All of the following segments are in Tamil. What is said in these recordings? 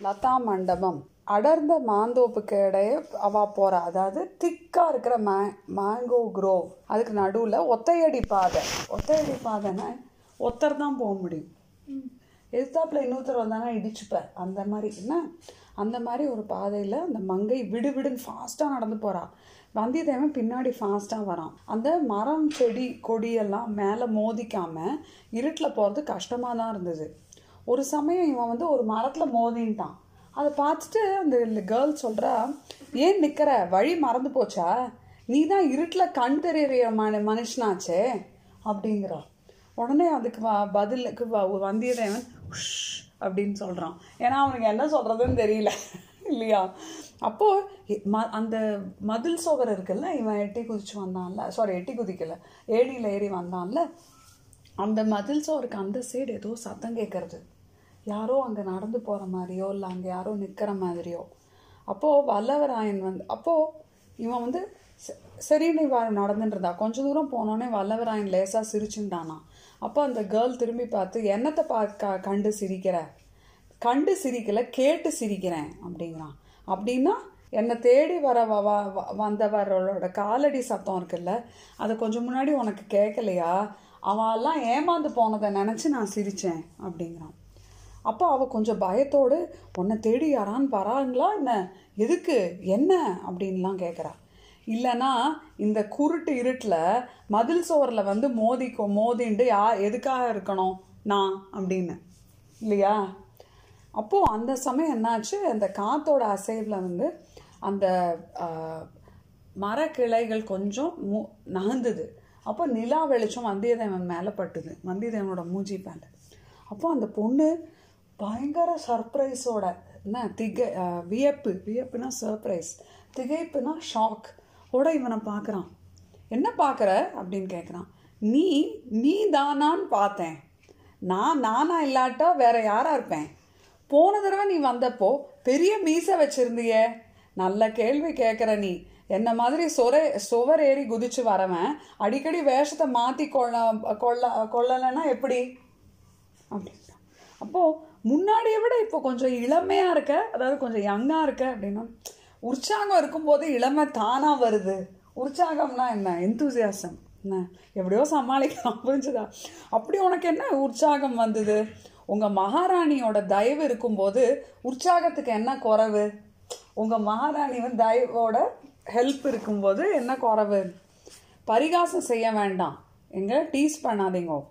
லதா மண்டபம் அடர்ந்த மாந்தோப்புக்கு இடையே அவா போகிறா அதாவது திக்கா இருக்கிற மே மேங்கோ குரோவ் அதுக்கு நடுவில் ஒத்தையடி பாதை. ஒத்தையடி பாதைன்னா ஒத்தர் தான் போக முடியும். எதிர்த்தாப்புல இன்னொருத்தர் வந்தாங்கன்னா இடிச்சுப்ப அந்த மாதிரி என்ன? அந்த மாதிரி ஒரு பாதையில் அந்த மங்கை விடு விடுன்னு ஃபாஸ்ட்டாக நடந்து போகிறா வந்தியத்தேவன் பின்னாடி ஃபாஸ்ட்டாக வரான். அந்த மரம் செடி கொடியெல்லாம் மேலே மோதிக்காமல் இருட்டில் போகிறது கஷ்டமாக தான் இருந்தது. ஒரு சமயம் இவன் வந்து ஒரு மரத்தில் மோதின்ட்டான் அதை பார்த்துட்டு அந்த கேர்ள் சொல்கிறா ஏன் நிற்கிற வழி மறந்து போச்சா? நீ தான் இருட்டில் கண் தெரியற மனு மனுஷனாச்சே. அப்படிங்கிறா. உடனே அதுக்கு வ- பதிலுக்கு வ- வந்தியத்தேவன் உஷ் அப்படின்னு சொல்கிறான் ஏன்னா அவனுக்கு என்ன சொல்கிறதுன்னு தெரியல. இல்லையா? அப்போது ம அந்த மதில் சுவர் இருக்குல்ல இவன் எட்டி குதிச்சு வந்தான்ல சாரி எட்டி குதிக்கல ஏடியில் ஏறி வந்தான்ல அந்த மதில் சுவருக்கு அந்த சைடு ஏதோ சத்தம் கேட்கறது யாரோ அங்கே நடந்து போகிற மாதிரியோ இல்லை அங்கே யாரோ நிற்கிற மாதிரியோ. அப்போது வல்லவராயன் வந்து அப்போது இவன் வந்து ச- சரின்னு இவ நடந்துட்டு கொஞ்ச தூரம் போனோடனே வல்லவராயன் லேசாக சிரிச்சுட்டானா அப்போ அந்த கேர்ள் திரும்பி பார்த்து என்னத்தை பார்க்க கண்டு சிரிக்கிற? கண்டு சிரிக்கல கேட்டு சிரிக்கிறேன் அப்படிங்கிறான் அப்படின்னா என்னை தேடி வர வ- வ- வந்தவரோட காலடி சத்தம் இருக்குல்ல அதை கொஞ்சம் முன்னாடி உனக்கு கேட்கலையா அவெல்லாம் ஏமாந்து போனதை நினச்சி நான் சிரித்தேன் அப்படிங்கிறான். அப்போ அவள் கொஞ்சம் பயத்தோடு உன்னை தேடி யாரான்னு வராங்களா என்ன? எதுக்கு? என்ன? அப்படின்லாம் கேட்குறா இல்லைன்னா இந்த குருட்டு இருட்டில் மதில் சோரில் வந்து மோதிக்கோ மோதிண்டு யா எதுக்காக இருக்கணும்? நான் அப்படின்னு. இல்லையா? அப்போது அந்த சமயம் என்னாச்சு? அந்த காத்தோட அசைவில் வந்து அந்த மர மரக்கிளைகள் கொஞ்சம் மு நகர்ந்தது. அப்போ நிலா வெளிச்சம் வந்தியத்தேவன் மேலே பட்டுது. வந்தியத்தேவனோட மூஞ்சி பேண்ட். அப்போ அந்த பொண்ணு பயங்கர சர்ப்ரைஸோட என்ன திகை வியப்பு வியப்புனா சர்ப்ரைஸ் திகைப்புனா ஷாக் ஓட இவனை பார்க்குறான். என்ன பார்க்குற? அப்படின்னு கேட்குறான் நீ நீ தானான்னு பார்த்தேன். நான் நானா இல்லாட்டா வேற யாராக இருப்பேன்? போன தடவை நீ வந்தப்போ பெரிய மீசை வச்சுருந்திய. நல்ல கேள்வி கேட்குற நீ. என்ன மாதிரி சொர சுவர் ஏறி குதிச்சு வரவன் அடிக்கடி வேஷத்தை மாற்றி கொள்ள கொள்ள கொள்ளலைன்னா எப்படி? அப்படின்ட்டான். அப்போது முன்னாடியை விட இப்போ கொஞ்சம் இளமையாக இருக்க அதாவது கொஞ்சம் யங்காக இருக்க அப்படின்னா உற்சாகம் இருக்கும்போது இளமை தானாக வருது. உற்சாகம்னா என்ன? எந்தூசியாசம் என்ன? எப்படியோ சமாளிக்கலாம் புரிஞ்சுதா? அப்படி உனக்கு என்ன உற்சாகம் வந்தது? உங்கள் மகாராணியோட தயவு இருக்கும்போது உற்சாகத்துக்கு என்ன குறவு? உங்கள் மகாராணி வந்து தயவோட ஹெல்ப் இருக்கும்போது என்ன குறவு? பரிகாசம் செய்ய வேண்டாம். எங்கே? டீஸ் பண்ணாதீங்க.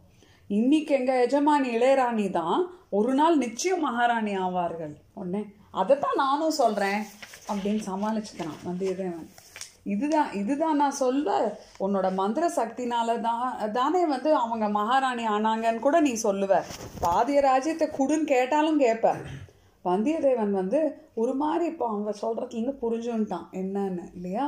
இன்னைக்கு எங்கள் எஜமானி இளையராணி தான் ஒரு நாள் நிச்சயம் மகாராணி ஆவார்கள். ஒன்று அதைத்தான் நானும் சொல்கிறேன் அப்படின்னு சமாளிச்சுக்கிறான் வந்தியத்தேவன் இதுதான் இதுதான் நான் சொல்ல உன்னோட மந்திர சக்தினால தான் தானே வந்து அவங்க மகாராணி ஆனாங்கன்னு கூட நீ சொல்லுவ. பாதிய ராஜ்யத்தை குடுன்னு கேட்டாலும் கேட்ப வந்தியத்தேவன் வந்து ஒரு மாதிரி இப்போ அவன் சொல்கிறதுலேருந்து புரிஞ்சுன்ட்டான். என்னன்னு இல்லையா?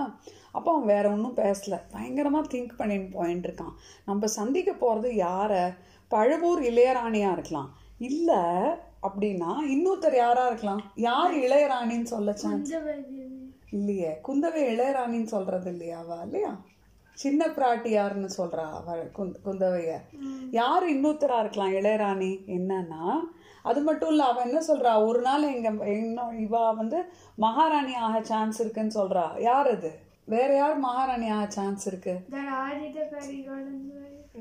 அப்போ அவன் வேற ஒன்றும் பேசலை. பயங்கரமாக திங்க் பண்ணின்னு போயின்னு இருக்கான். நம்ம சந்திக்க போகிறது யாரை? பழுவூர் இளையராணியாக இருக்கலாம். இல்லை அப்படின்னா இன்னொருத்தர் யாரா இருக்கலாம்? யார் இளையராணின்னு சொல்ல சான்ஸ் இல்லையே குந்தவை இளையராணின்னு சொல்றது இல்லையா அவ இல்லையா? சின்ன பிராட்டியார்னு சொல்றா அவ குந்த குந்தவைய. யார் இன்னொருத்தரா இருக்கலாம் இளையராணி? என்னன்னா அது மட்டும் இல்ல அவ என்ன சொல்றா? ஒரு நாள் எங்க இன்னும் இவ வந்து மகாராணி ஆக சான்ஸ் இருக்குன்னு சொல்றா. யார் அது? வேற யார் மகாராணி ஆக சான்ஸ் இருக்கு?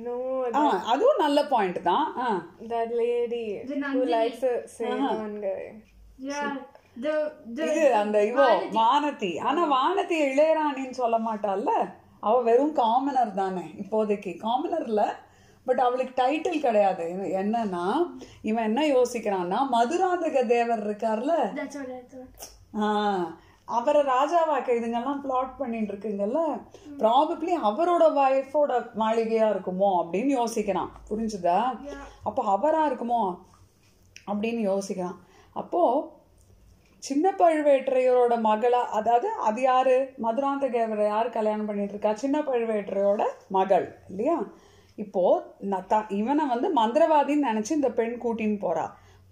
No, அதுவும் நல்ல பாயிண்ட் தான். that lady who likes guy. Yeah. The the இது அந்த இவோ வானதி ஆனா வானதி இளையராணின்னு சொல்ல மாட்டாள்ல? அவ வெறும் காமனர் தானே இப்போதைக்கு. காமனர்ல பட் அவளுக்கு டைட்டில் கிடையாது. என்னன்னா இவன் என்ன யோசிக்கிறான்னா மதுராந்தக தேவர் இருக்கார்ல? அவரை ராஜாவாக்க இதுங்கெல்லாம் பிளாட் பண்ணிட்டு இருக்குங்கல்ல ப்ராபப்ளி அவரோட ஒய்ஃபோட மாளிகையா இருக்குமோ அப்படின்னு யோசிக்கிறான். புரிஞ்சுதா? அப்போ அவரா இருக்குமோ அப்படின்னு யோசிக்கிறான். அப்போ சின்ன பழுவேற்றையரோட மகளா அதாவது அது யாரு? மதுராந்தகேவரை யார் கல்யாணம் பண்ணிட்டு இருக்கா சின்ன பழுவேற்றையோட மகள் இல்லையா? இப்போ இவனை வந்து மந்திரவாதின்னு நினைச்சு இந்த பெண் கூட்டின்னு போறா.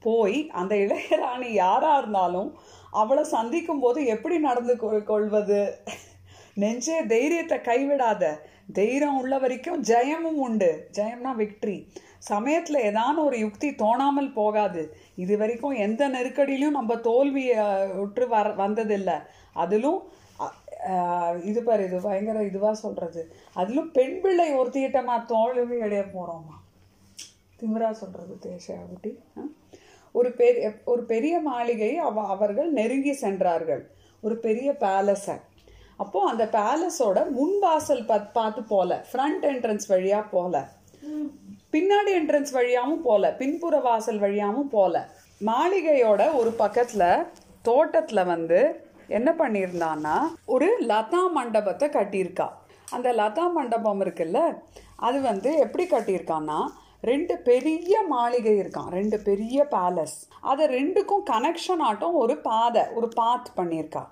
போய் அந்த இளையராணி யாரா இருந்தாலும் அவளை சந்திக்கும் போது எப்படி நடந்து கொள்- கொள்வது? நெஞ்சே தைரியத்தை கைவிடாத. தைரியம் உள்ள வரைக்கும் ஜெயமும் உண்டு. ஜெயம்னா விக்ட்ரி சமயத்தில் ஏதான ஒரு யுக்தி தோணாமல் போகாது. இது வரைக்கும் எந்த நெருக்கடியிலும் நம்ம தோல்வியை உற்று வர வந்ததில்லை. அதிலும் இது பாரு இது பயங்கர இதுவாக சொல்கிறது அதிலும் பெண் பிள்ளை ஒருத்திக்கிட்டமா தோல்வி அடைய போகிறோமா திமிரா சொல்கிறது தேசா குட்டி ஆ? ஒரு பெரிய ஒரு பெரிய மாளிகையை அவ அவர்கள் நெருங்கி சென்றார்கள். ஒரு பெரிய பேலஸை அப்போ அந்த பேலஸோட முன் வாசல் பத் பார்த்து போல ஃப்ரண்ட் என்ட்ரன்ஸ் வழியா போல. பின்னாடி என்ட்ரன்ஸ் வழியாகவும் போல பின்புற வாசல் வழியாகவும் போல. மாளிகையோட ஒரு பக்கத்தில் தோட்டத்தில் வந்து என்ன பண்ணியிருந்தான்னா ஒரு லதா மண்டபத்தை கட்டியிருக்கா. அந்த லதா மண்டபம் இருக்குல்ல அது வந்து எப்படி கட்டியிருக்கான்னா ரெண்டு பெரிய மாளிகை இருக்கான் ரெண்டு பெரிய பேலஸ் அதை ரெண்டுக்கும் கனெக்ஷன் ஆட்டம் ஒரு பாதை ஒரு பாத் பண்ணியிருக்கா.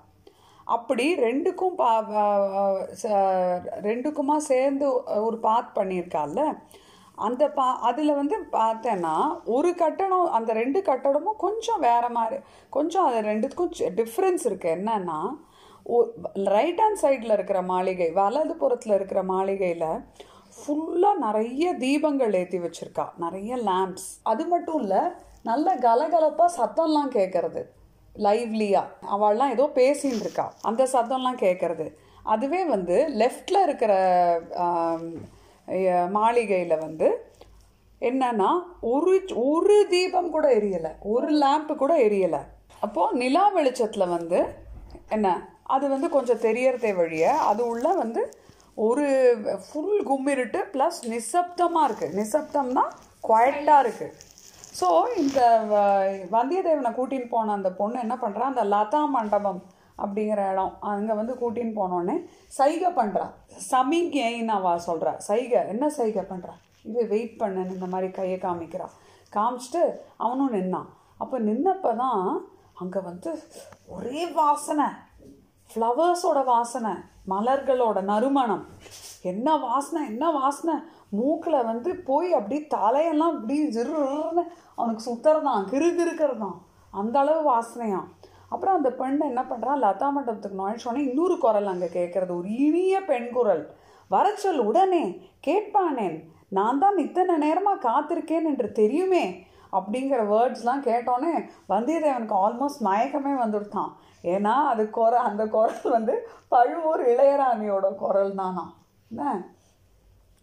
அப்படி ரெண்டுக்கும் பா ரெண்டுக்குமா சேர்ந்து ஒரு பாத் பண்ணியிருக்கால அந்த பா அதில் வந்து பார்த்தேன்னா ஒரு கட்டடம் அந்த ரெண்டு கட்டடமும் கொஞ்சம் வேற மாதிரி கொஞ்சம் அது ரெண்டுத்துக்கும் டிஃப்ரென்ஸ் இருக்கு. என்னன்னா ரைட் ஹேண்ட் சைடில் இருக்கிற மாளிகை வலது புறத்தில் இருக்கிற மாளிகையில் ஃபுல்லாக நிறைய தீபங்கள் ஏற்றி வச்சுருக்கா. நிறைய லேம்ப்ஸ் அது மட்டும் இல்லை நல்ல கலகலப்பாக சத்தம்லாம் கேட்குறது லைவ்லியாக அவள்லாம் ஏதோ பேசின்னு இருக்கா. அந்த சத்தம்லாம் கேட்குறது அதுவே வந்து லெஃப்டில் இருக்கிற மாளிகையில் வந்து என்னன்னா ஒரு ஒரு தீபம் கூட எரியலை. ஒரு லேம்ப் கூட எரியலை. அப்போது நிலா வெளிச்சத்தில் வந்து என்ன அது வந்து கொஞ்சம் தெரியறதே வழிய அது உள்ள வந்து ஒரு ஃபுல் கும்மிருட்டு ப்ளஸ் நிசப்தமாக இருக்குது நிசப்தம்னா குவாய்ட்டாக இருக்குது ஸோ இந்த வ- வந்தியத்தேவனை கூட்டின்னு போன அந்த பொண்ணு என்ன பண்ணுறா அந்த லதா மண்டபம் அப்படிங்கிற இடம். அங்கே வந்து கூட்டின்னு போனோடனே சைகை பண்ணுறா சமிகைன்னு அவ சொல்கிறா சைகை என்ன சைகை பண்ணுறா இது வெயிட் பண்ணுன்னு இந்த மாதிரி கையை காமிக்கிறா. காமிச்சிட்டு அவனும் நின்னான். அப்போ நின்னப்போ தான் அங்கே வந்து ஒரே வாசனை. ஃப்ளவர்ஸோட வாசனை. மலர்களோட நறுமணம். என்ன வாசனை என்ன வாசனை? மூக்கில் வந்து போய் அப்படி தலையெல்லாம் இப்படி ஜிருன்னு அவனுக்கு சுத்துறதான் கிறுகிறுக்கிறதான் அந்த அளவு வாசனையாம் அப்புறம் அந்த பெண் என்ன பண்ணுறா லதா மண்டபத்துக்கு நுழைச்சோடனே இன்னொரு குரல் அங்கே கேட்கறது ஒரு இனிய பெண் குரல். வரச்சொல் உடனே கேட்பானேன். நான் தான் இத்தனை நேரமாக காத்திருக்கேன் என்று தெரியுமே? அப்படிங்கிற வேர்ட்ஸ்லாம் கேட்டோன்னே வந்தியத்தேவனுக்கு ஆல்மோஸ்ட் மயக்கமே வந்துடுத்தான். ஏன்னா அது குர அந்த குரல் வந்து பழுவூர் இளையராணியோட குரல் தானா? என்ன?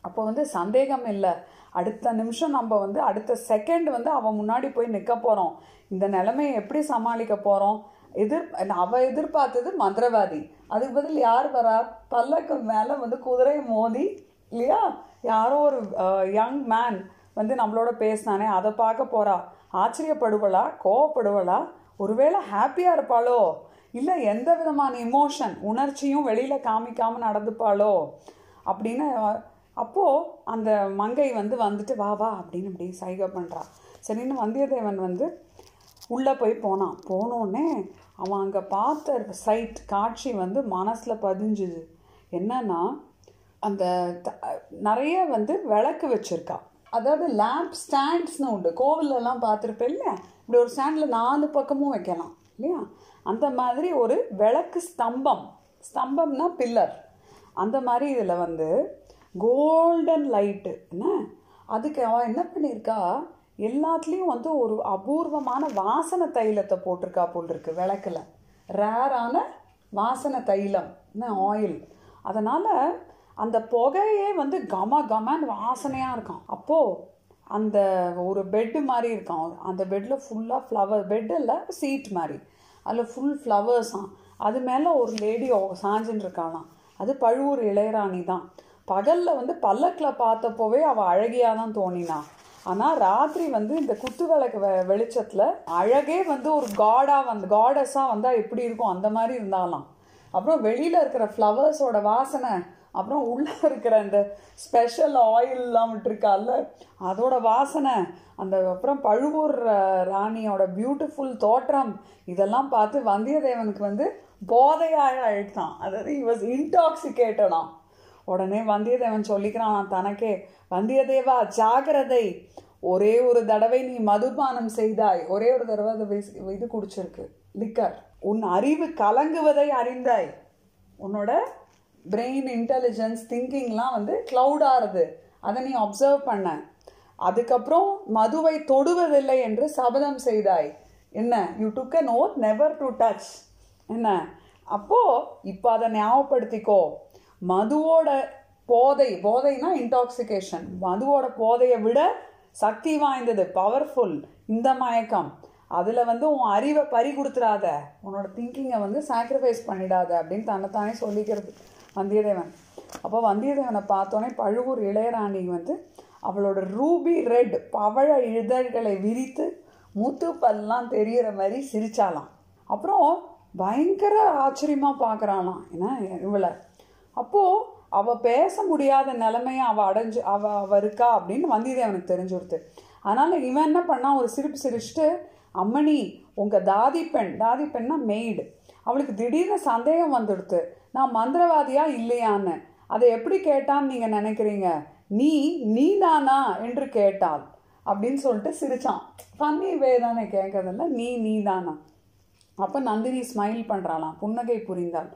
அப்போ வந்து சந்தேகம் இல்லை. அடுத்த நிமிஷம் நம்ம வந்து அடுத்த செகண்ட் வந்து அவன் முன்னாடி போய் நிற்க போகிறோம் இந்த நிலைமையை எப்படி சமாளிக்க போகிறோம் எதிர் அவள் எதிர்பார்த்தது மந்திரவாதி. அதுக்கு பதில் யார் வரா? பல்லக்கு மேலே வந்து குதிரை மோதி இல்லையா? யாரோ ஒரு யங் மேன் வந்து நம்மளோட பேசினானே அதை பார்க்க போகிறா ஆச்சரியப்படுவளா? கோவப்படுவளா? ஒருவேளை ஹாப்பியாக இருப்பாளோ? இல்லை எந்த விதமான இமோஷன் உணர்ச்சியும் வெளியில் காமிக்காமல் நடந்துப்பாளோ? அப்படின்னு அப்போது அந்த மங்கை வந்து வந்துட்டு வா வா அப்படின்னு இப்படி சைகை பண்ணுறா சரின்னு வந்தியத்தேவன் வந்து உள்ளே போய் போனான். போனோடனே அவன் அங்கே பார்த்த சைட் காட்சி வந்து மனசில் பதிஞ்சுது. என்னன்னா அந்த த- நிறைய வந்து விளக்கு வச்சிருக்கா. அதாவது லேம்ப் ஸ்டாண்ட்ஸ்னு உண்டு. கோவில்லலாம் பார்த்துருப்பேன் இல்லையா இப்படி ஒரு ஸ்டாண்டில் நாலு பக்கமும் வைக்கலாம் இல்லையா? அந்த மாதிரி ஒரு விளக்கு ஸ்தம்பம். ஸ்தம்பம்னா பில்லர் அந்த மாதிரி இதில் வந்து கோல்டன் லைட்டு என்ன? அதுக்கு அவன் என்ன பண்ணியிருக்கா? எல்லாத்துலேயும் வந்து ஒரு அபூர்வமான வாசனை தைலத்தை போட்டிருக்கா போல் இருக்கு விளக்கில். ரேரான வாசனை தைலம் என்ன? ஆயில் அதனால் அந்த புகையே வந்து கம கமன்னு வாசனையாக இருக்கும். அப்போது அந்த ஒரு பெட்டு மாதிரி இருக்கும். அந்த பெட்டில் ஃபுல்லாக ஃப்ளவர் பெட் இல்லை சீட் மாதிரி. அதில் ஃபுல் ஃப்ளவர்ஸாம் அது மேலே ஒரு லேடி சாஞ்சின்னு இருக்காளாம். அது பழுவூர் இளையராணி தான். பகலில் வந்து பல்லக்கில் பார்த்தப்போவே அவள் அழகியாக தான் தோணினா. ஆனால் ராத்திரி வந்து இந்த குத்து விளக்கு வெ வெளிச்சத்தில் அழகே வந்து ஒரு காடாக வந்து காடஸாக வந்தால் எப்படி இருக்கும்? அந்த மாதிரி இருந்தாலாம் அப்புறம் வெளியில் இருக்கிற ஃப்ளவர்ஸோட வாசனை அப்புறம் உள்ளே இருக்கிற அந்த ஸ்பெஷல் ஆயில்லாம் விட்டுருக்கால அதோட வாசனை அந்த அப்புறம் பழுவூர் ராணியோட பியூட்டிஃபுல் தோற்றம் இதெல்லாம் பார்த்து வந்தியத்தேவனுக்கு வந்து போதையாக ஆயிடுதான் அதாவது இ வாஸ் இன்டாக்சிகேட்டடாம் உடனே வந்தியத்தேவன் சொல்லிக்கிறான் தனக்கே வந்தியத்தேவா ஜாகிரதை ஒரே ஒரு தடவை நீ மதுபானம் செய்தாய். ஒரே ஒரு தடவை அது இது குடிச்சிருக்கு. லிக்கர் உன் அறிவு கலங்குவதை அறிந்தாய். உன்னோட பிரெயின் இன்டெலிஜென்ஸ் திங்கிங்லாம் வந்து க்ளவுட் ஆறுது. அதை நீ அப்சர்வ் பண்ண. அதுக்கப்புறம் மதுவை தொடுவதில்லை என்று சபதம் செய்தாய். என்ன? You took an oath never to touch என்ன? அப்போது இப்போ அதை ஞாபகப்படுத்திக்கோ. மதுவோட போதை போதைனா இன்டாக்சிகேஷன் மதுவோட போதையை விட சக்தி வாய்ந்தது பவர்ஃபுல் இந்த மயக்கம். அதில் வந்து உன் அறிவை பறி கொடுத்துடாத. உன்னோட திங்கிங்கை வந்து சாக்ரிஃபைஸ் பண்ணிடாத அப்படின்னு தன்னைத்தானே சொல்லிக்கிறது. வந்தியத்தேவன். அப்போ வந்தியத்தேவனை பார்த்தோன்னே பழுவூர் இளையராணி வந்து அவளோட ரூபி ரெட் பவழ இதழ்களை விரித்து முத்து பல்லாம் மாதிரி சிரிச்சாலாம் அப்புறம் பயங்கர ஆச்சரியமாக பார்க்குறாளாம் ஏன்னா இவளை. அப்போது அவள் பேச முடியாத நிலைமைய அவள் அடைஞ்சு அவ அவ இருக்கா அப்படின்னு வந்தியத்தேவனுக்கு தெரிஞ்சு கொடுத்து. அதனால் இவன் என்ன பண்ணான் ஒரு சிரிப்பு சிரிச்சுட்டு அம்மணி உங்கள் தாதி பெண் தாதி பெண்ணா மெய்டு அவளுக்கு திடீர்னு சந்தேகம் வந்துடுத்து. நான் மந்திரவாதியா இல்லையான்னு. அதை எப்படி கேட்டான்னு நீங்கள் நினைக்கிறீங்க? நீ நீதானா என்று கேட்டாள். அப்படின்னு சொல்லிட்டு சிரிச்சான். ஃபன்னி வே தானே கேட்கறதில்ல நீ நீதானா அப்போ நந்தினி ஸ்மைல் பண்ணுறாளாம் புன்னகை புரிந்தாள்.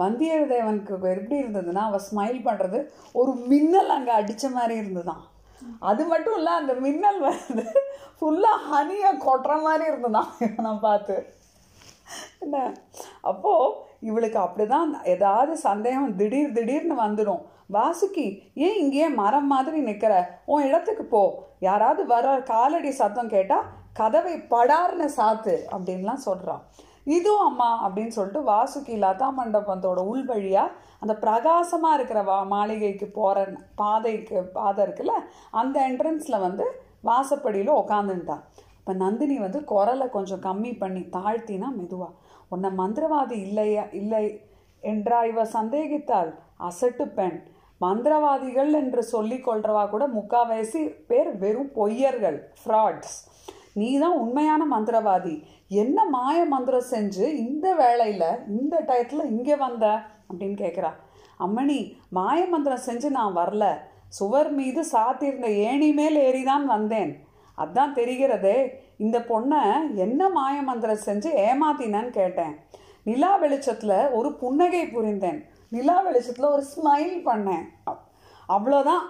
வந்தியத்தேவனுக்கு எப்படி இருந்ததுன்னா அவள் ஸ்மைல் பண்ணுறது ஒரு மின்னல் அங்கே அடித்த மாதிரி இருந்ததுதான் அது மட்டும் இல்லை அந்த மின்னல் வந்து ஃபுல்லாக ஹனியை கொட்டுற மாதிரி இருந்ததுதான் நான் பார்த்து. என்ன? அப்போது இவளுக்கு அப்படிதான் ஏதாவது சந்தேகம் திடீர் திடீர்னு வந்துடும் வாசுகி ஏன் இங்கேயே மரம் மாதிரி நிற்கிற உன் இடத்துக்கு போ. யாராவது வர காலடி சத்தம் கேட்டால் கதவை படார்னு சாத்து அப்படின்லாம் சொல்கிறான் இதுவும் அம்மா அப்படின்னு சொல்லிட்டு வாசுகி லதா மண்டபத்தோட உள் வழியாக அந்த பிரகாசமாக இருக்கிற வா மாளிகைக்கு போகிற பாதைக்கு பாதை இருக்குல்ல அந்த என்ட்ரன்ஸில் வந்து வாசப்படியில் உக்காந்துட்டான் இப்போ நந்தினி வந்து குரலை கொஞ்சம் கம்மி பண்ணி தாழ்த்தினா மெதுவாக உன்னை மந்திரவாதி இல்லையா இல்லை என்றா இவ சந்தேகித்தாள். அசட்டு பெண். மந்திரவாதிகள் என்று சொல்லிக் கொள்றவா கூட முக்காவாசி பேர் வெறும் பொய்யர்கள் ஃப்ராட்ஸ் நீ தான் உண்மையான மந்திரவாதி. என்ன மாய மந்திரம் செஞ்சு இந்த வேலையில் இந்த டயத்தில் இங்கே வந்த? அப்படின்னு கேட்குறா அம்மணி மாய மந்திரம் செஞ்சு நான் வரல. சுவர் மீது சாத்தியிருந்த ஏணி மேல் ஏறி தான் வந்தேன். அதான் தெரிகிறதே. இந்த பொண்ணை என்ன மாய மந்திரம் செஞ்சு ஏமாத்தினான்னு கேட்டேன். நிலா வெளிச்சத்தில் ஒரு புன்னகை புரிந்தேன். நிலா வெளிச்சத்தில் ஒரு ஸ்மைல் பண்ணேன். அவ்வளோதான்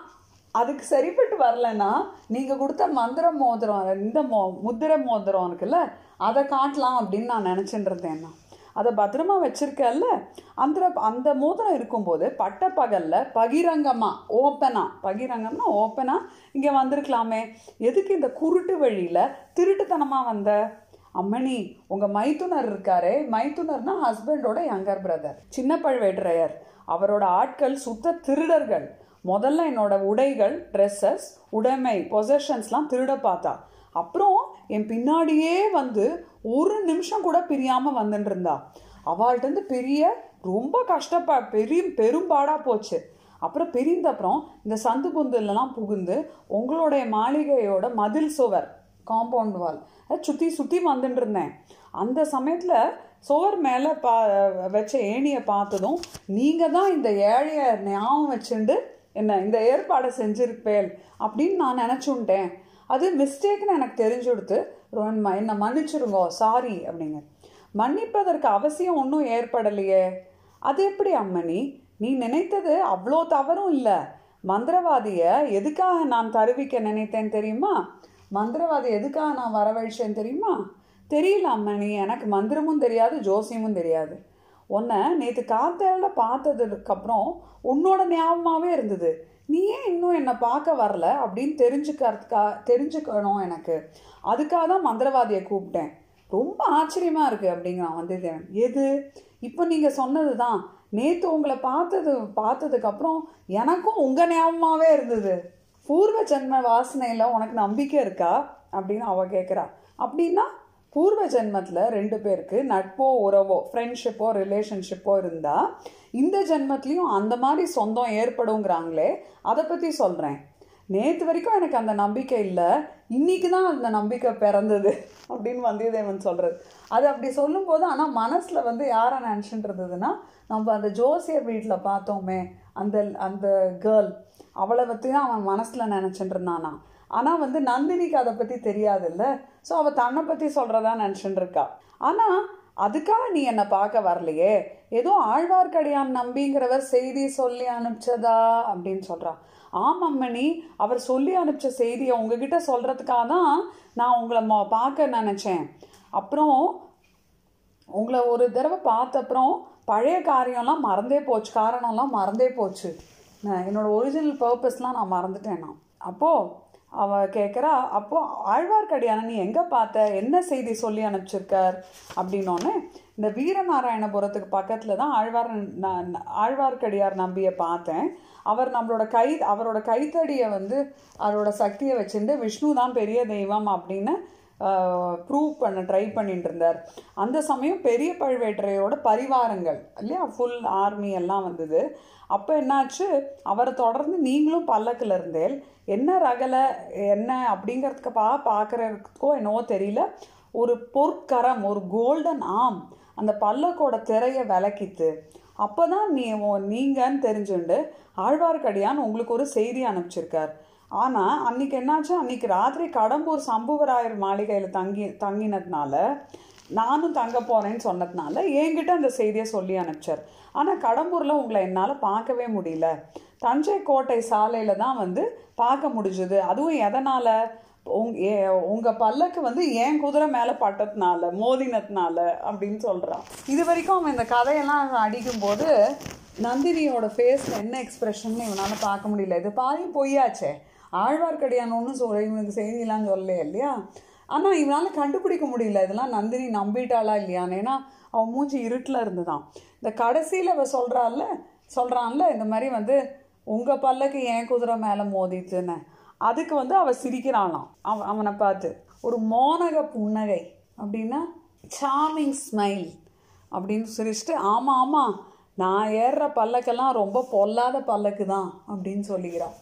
அதுக்கு சரிப்பட்டு வரலன்னா நீங்கள் கொடுத்த மந்திர மோதிரம் இந்த மோ முத்திர மோதிரம் இருக்குல்ல அதை காட்டலாம் அப்படின்னு நான் நினச்சிட்டு இருந்தேன் நான். அதை பத்திரமா வச்சுருக்கல்ல அந்த அந்த மோதிரம் இருக்கும்போது பட்ட பகல்ல பகிரங்கமா ஓப்பனா பகிரங்கம்னா ஓப்பனா இங்க வந்திருக்கலாமே. எதுக்கு இந்த குருட்டு வழியில திருட்டுத்தனமா வந்த? அம்மணி உங்க மைத்துனர் இருக்காரே. மைத்துனர்னா ஹஸ்பண்டோட யங்கர் பிரதர் சின்ன பழுவேட்ரையர் அவரோட ஆட்கள் சுத்த திருடர்கள். முதல்ல என்னோட உடைகள் ட்ரெஸ்ஸஸ் உடைமை பொசஷன்ஸ்லாம் திருட பார்த்தா. அப்புறம் என் பின்னாடியே வந்து ஒரு நிமிஷம் கூட பிரியாமல் வந்துட்டு இருந்தா அவள்கிட்ட இருந்து பெரிய ரொம்ப கஷ்டப்பா பெரிய பெரும்பாடாக போச்சு. அப்புறம் பிரிந்த அப்புறம் இந்த சந்து பொந்துலலாம் புகுந்து உங்களுடைய மாளிகையோட மதில் சுவர் காம்பவுண்ட் வால் சுற்றி சுற்றி வந்துட்டு இருந்தேன் அந்த சமயத்தில் சுவர் மேலே பா வச்ச ஏணியை பார்த்ததும் நீங்கள் தான் இந்த ஏழையை ஞாபகம் வச்சுண்டு என்ன இந்த ஏற்பாடை செஞ்சிருப்பேல் அப்படின்னு நான் நினச்சுட்டேன் அது மிஸ்டேக்னு எனக்கு தெரிஞ்சு கொடுத்து என்னை மன்னிச்சிருங்கோ சாரி அப்படிங்க மன்னிப்பதற்கு அவசியம் ஒன்றும் ஏற்படலையே. அது எப்படி அம்மணி? நீ நினைத்தது அவ்வளோ தவறும் இல்லை. மந்திரவாதியை எதுக்காக நான் தருவிக்க நினைத்தேன் தெரியுமா? மந்திரவாதி எதுக்காக நான் வரவழைச்சேன் தெரியுமா? தெரியல அம்மணி எனக்கு மந்திரமும் தெரியாது ஜோசியமும் தெரியாது. உன்னை நேற்று காத்தால பார்த்ததுக்கப்புறம் உன்னோட ஞாபகமாகவே இருந்தது. நீ ஏன் இன்னும் என்னை பார்க்க வரல அப்படின்னு தெரிஞ்சுக்கிறதுக்கா தெரிஞ்சுக்கணும் எனக்கு. அதுக்காக தான் மந்திரவாதியை கூப்பிட்டேன். ரொம்ப ஆச்சரியமாக இருக்குது அப்படிங்கிறான் வந்தியத்தேவன் எது? இப்போ நீங்கள் சொன்னது தான். நேற்று உங்களை பார்த்தது பார்த்ததுக்கப்புறம் எனக்கும் உங்கள் ஞாபகமாகவே இருந்தது. பூர்வ ஜென்ம வாசனையில் உனக்கு நம்பிக்கை இருக்கா? அப்படின்னு அவள் கேட்குறா அப்படின்னா பூர்வ ஜென்மத்தில் ரெண்டு பேருக்கு நட்போ உறவோ ஃப்ரெண்ட்ஷிப்போ ரிலேஷன்ஷிப்போ இருந்தால் இந்த ஜென்மத்திலையும் அந்த மாதிரி சொந்தம் ஏற்படுங்கிறாங்களே அதை பற்றி சொல்கிறேன் நேற்று வரைக்கும் எனக்கு அந்த நம்பிக்கை இல்லை இன்னைக்கு தான் அந்த நம்பிக்கை பிறந்தது அப்படின்னு வந்தியத்தேவன் சொல்கிறது அது அப்படி சொல்லும்போது ஆனால் மனசில் வந்து யாரை நினச்சிட்டு இருந்ததுன்னா நம்ம அந்த ஜோசியர் வீட்டில் பார்த்தோமே அந்த அந்த கேர்ள் அவளை பற்றி தான் அவன் மனசில் நினச்சிட்டு இருந்தானா ஆனால் வந்து நந்தினிக்கு அதை பற்றி தெரியாதுல்ல. ஸோ அவள் தன்னை பற்றி சொல்கிறதா நினச்சிட்டு இருக்கா ஆனால் அதுக்காக நீ என்னை பார்க்க வரலையே. ஏதோ ஆழ்வார்க்கடியான் நம்பிங்கிறவர் செய்தி சொல்லி அனுப்பிச்சதா அப்படின்னு சொல்றா. ஆமாம்மணி அவர் சொல்லி அனுப்பிச்ச செய்தியை உங்ககிட்ட சொல்கிறதுக்காக தான் நான் உங்களை மொ- பார்க்க நினச்சேன். அப்புறம் உங்களை ஒரு தடவை பார்த்த அப்புறம் பழைய காரியம்லாம் மறந்தே போச்சு. காரணம்லாம் மறந்தே போச்சு. என்னோடய ஒரிஜினல் பர்பஸ்லாம் நான் மறந்துட்டேன் நான். அப்போது அவள் கேட்குறா அப்போ ஆழ்வார்க்கடியான நீ எங்கே பார்த்த? என்ன செய்தி சொல்லி அனுப்பிச்சிருக்கார்? அப்படின்னோடனே இந்த வீரநாராயணபுரத்துக்கு பக்கத்தில் தான் ஆழ்வார் நான் ஆழ்வார்க்கடியார் நம்பியை பார்த்தேன். அவர் நம்மளோட கை அவரோட கைத்தடியை வந்து அவரோட சக்தியை வச்சுட்டு விஷ்ணு தான் பெரிய தெய்வம் அப்படின்னு ப்ரூவ் பண்ண ட்ரை பண்ணிட்டு இருந்தார் அந்த சமயம் பெரிய பழுவேட்டரையரோட பரிவாரங்கள் இல்லையா? ஃபுல் ஆர்மி எல்லாம் வந்தது. அப்போ என்னாச்சு? அவரை தொடர்ந்து நீங்களும் பல்லக்கில் இருந்தேன் என்ன ரகலை என்ன அப்படிங்கிறதுக்கு பா பார்க்குறதுக்கோ என்னவோ தெரியல. ஒரு பொற்கரம் ஒரு கோல்டன் ஆம் அந்த பல்லக்கோட திரையை விளக்கித்து அப்பதான் நீ நீங்கன்னு தெரிஞ்சுண்டு ஆழ்வார்க்கடியான் உங்களுக்கு ஒரு செய்தி அனுப்பிச்சிருக்கார். ஆனால் அன்னைக்கு என்னாச்சு? அன்றைக்கி ராத்திரி கடம்பூர் சம்புவராயர் மாளிகையில் தங்கி தங்கினதுனால நானும் தங்க போகிறேன்னு சொன்னதுனால என்கிட்ட அந்த செய்தியை சொல்லி அனுப்பிச்சார். ஆனால் கடம்பூரில் உங்களை என்னால் பார்க்கவே முடியல. தஞ்சை கோட்டை சாலையில் தான் வந்து பார்க்க முடிஞ்சது. அதுவும் எதனால்? உங் ஏ- பல்லக்கு வந்து ஏன் குதிரை மேலே பட்டதுனால மோதினதுனால அப்படின்னு சொல்கிறான் இது வரைக்கும் அவன் இந்த கதையெல்லாம் அடிக்கும்போது நந்தினியோட ஃபேஸில் என்ன எக்ஸ்பிரஷன் இவனால் பார்க்க முடியல. இது பாதி பொய்யாச்சே. ஆழ்வார்க்கடியான் ஒன்றும் சொல்ல இவனுக்கு செய்தியெல்லாம் சொல்லலையே இல்லையா? ஆனால் இவனால் கண்டுபிடிக்க முடியல. இதெல்லாம் நந்தினி நம்பிட்டாளா இல்லையான்னு. ஏன்னா அவன் மூஞ்சி இருட்டில் இருந்துதான். இந்த கடைசியில் அவள் சொல்கிறாள்ல சொல்கிறான்ல இந்த மாதிரி வந்து உங்கள் பல்லக்கு ஏன் குதிரை மேலே மோதிட்டுன்னு. அதுக்கு வந்து அவள் சிரிக்கிறாளாம். அவன் அவனை பார்த்து ஒரு மோனக புன்னகை. அப்படின்னா சாமிங் ஸ்மைல் அப்படின்னு சிரிச்சுட்டு ஆமாம் ஆமாம் நான் ஏறுற பல்லக்கெல்லாம் ரொம்ப பொல்லாத பல்லக்கு தான் அப்படின்னு சொல்லிக்கிறான்